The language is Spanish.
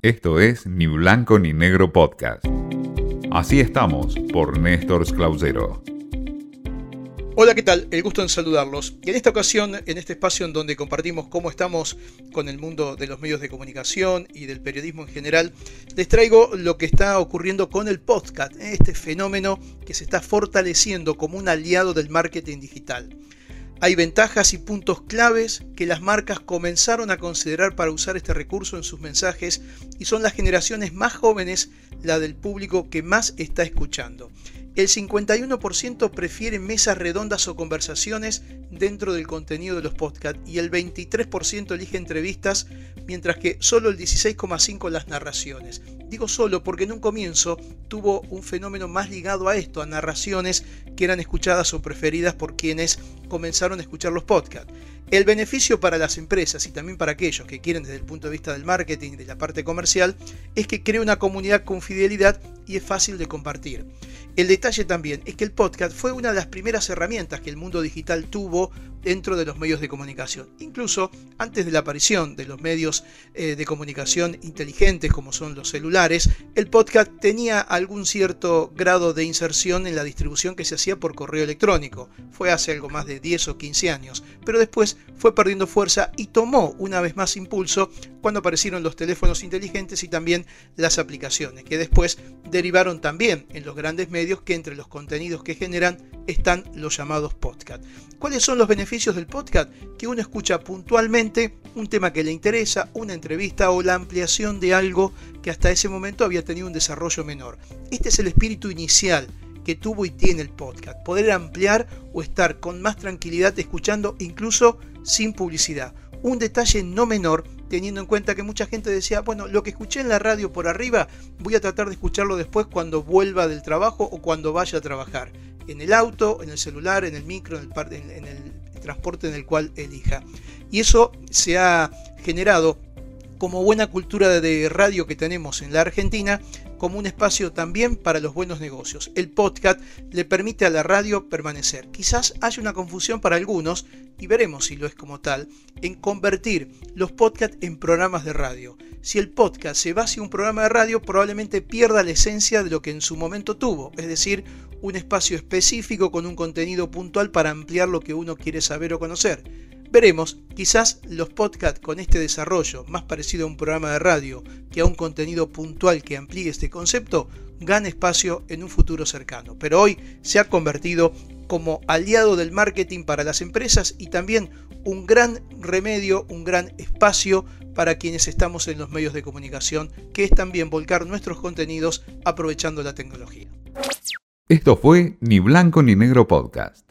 Esto es Ni Blanco ni Negro Podcast. Así estamos por Néstor Clausero. Hola, ¿qué tal? El gusto en saludarlos. Y en esta ocasión, en este espacio en donde compartimos cómo estamos con el mundo de los medios de comunicación y del periodismo en general, les traigo lo que está ocurriendo con el podcast, este fenómeno que se está fortaleciendo como un aliado del marketing digital. Hay ventajas y puntos claves que las marcas comenzaron a considerar para usar este recurso en sus mensajes y son las generaciones más jóvenes la del público que más está escuchando. El 51% prefiere mesas redondas o conversaciones dentro del contenido de los podcasts y el 23% elige entrevistas, mientras que solo el 16,5% las narraciones. Digo solo porque en un comienzo tuvo un fenómeno más ligado a esto, a narraciones que eran escuchadas o preferidas por quienes comenzaron a escuchar los podcasts. El beneficio para las empresas y también para aquellos que quieren desde el punto de vista del marketing y de la parte comercial es que crea una comunidad con fidelidad y es fácil de compartir. El detalle también es que el podcast fue una de las primeras herramientas que el mundo digital tuvo dentro de los medios de comunicación. Incluso antes de la aparición de los medios eh, de comunicación inteligentes como son los celulares, el podcast tenía algún cierto grado de inserción en la distribución que se hacía por correo electrónico. Fue hace algo más de 10 o 15 años, pero después fue perdiendo fuerza y tomó una vez más impulso cuando aparecieron los teléfonos inteligentes y también las aplicaciones, que después derivaron también en los grandes medios que entre los contenidos que generan están los llamados podcast. ¿Cuáles son los beneficios del podcast? Que uno escucha puntualmente un tema que le interesa, una entrevista o la ampliación de algo que hasta ese momento había tenido un desarrollo menor. Este es el espíritu inicial que tuvo y tiene el podcast, poder ampliar o estar con más tranquilidad escuchando incluso sin publicidad. Un detalle no menor teniendo en cuenta que mucha gente decía, bueno, lo que escuché en la radio por arriba, voy a tratar de escucharlo después cuando vuelva del trabajo o cuando vaya a trabajar. En el auto, en el celular, en el micro, en el, en el transporte en el cual elija. Y eso se ha generado como buena cultura de radio que tenemos en la Argentina, como un espacio también para los buenos negocios. El podcast le permite a la radio permanecer. Quizás haya una confusión para algunos, y veremos si lo es como tal, en convertir los podcasts en programas de radio. Si el podcast se basa en un programa de radio, probablemente pierda la esencia de lo que en su momento tuvo, es decir, un espacio específico con un contenido puntual para ampliar lo que uno quiere saber o conocer. Veremos, quizás los podcasts con este desarrollo, más parecido a un programa de radio que a un contenido puntual que amplíe este concepto, gane espacio en un futuro cercano. Pero hoy se ha convertido como aliado del marketing para las empresas y también un gran remedio, un gran espacio para quienes estamos en los medios de comunicación, que es también volcar nuestros contenidos aprovechando la tecnología. Esto fue Ni Blanco ni Negro Podcast.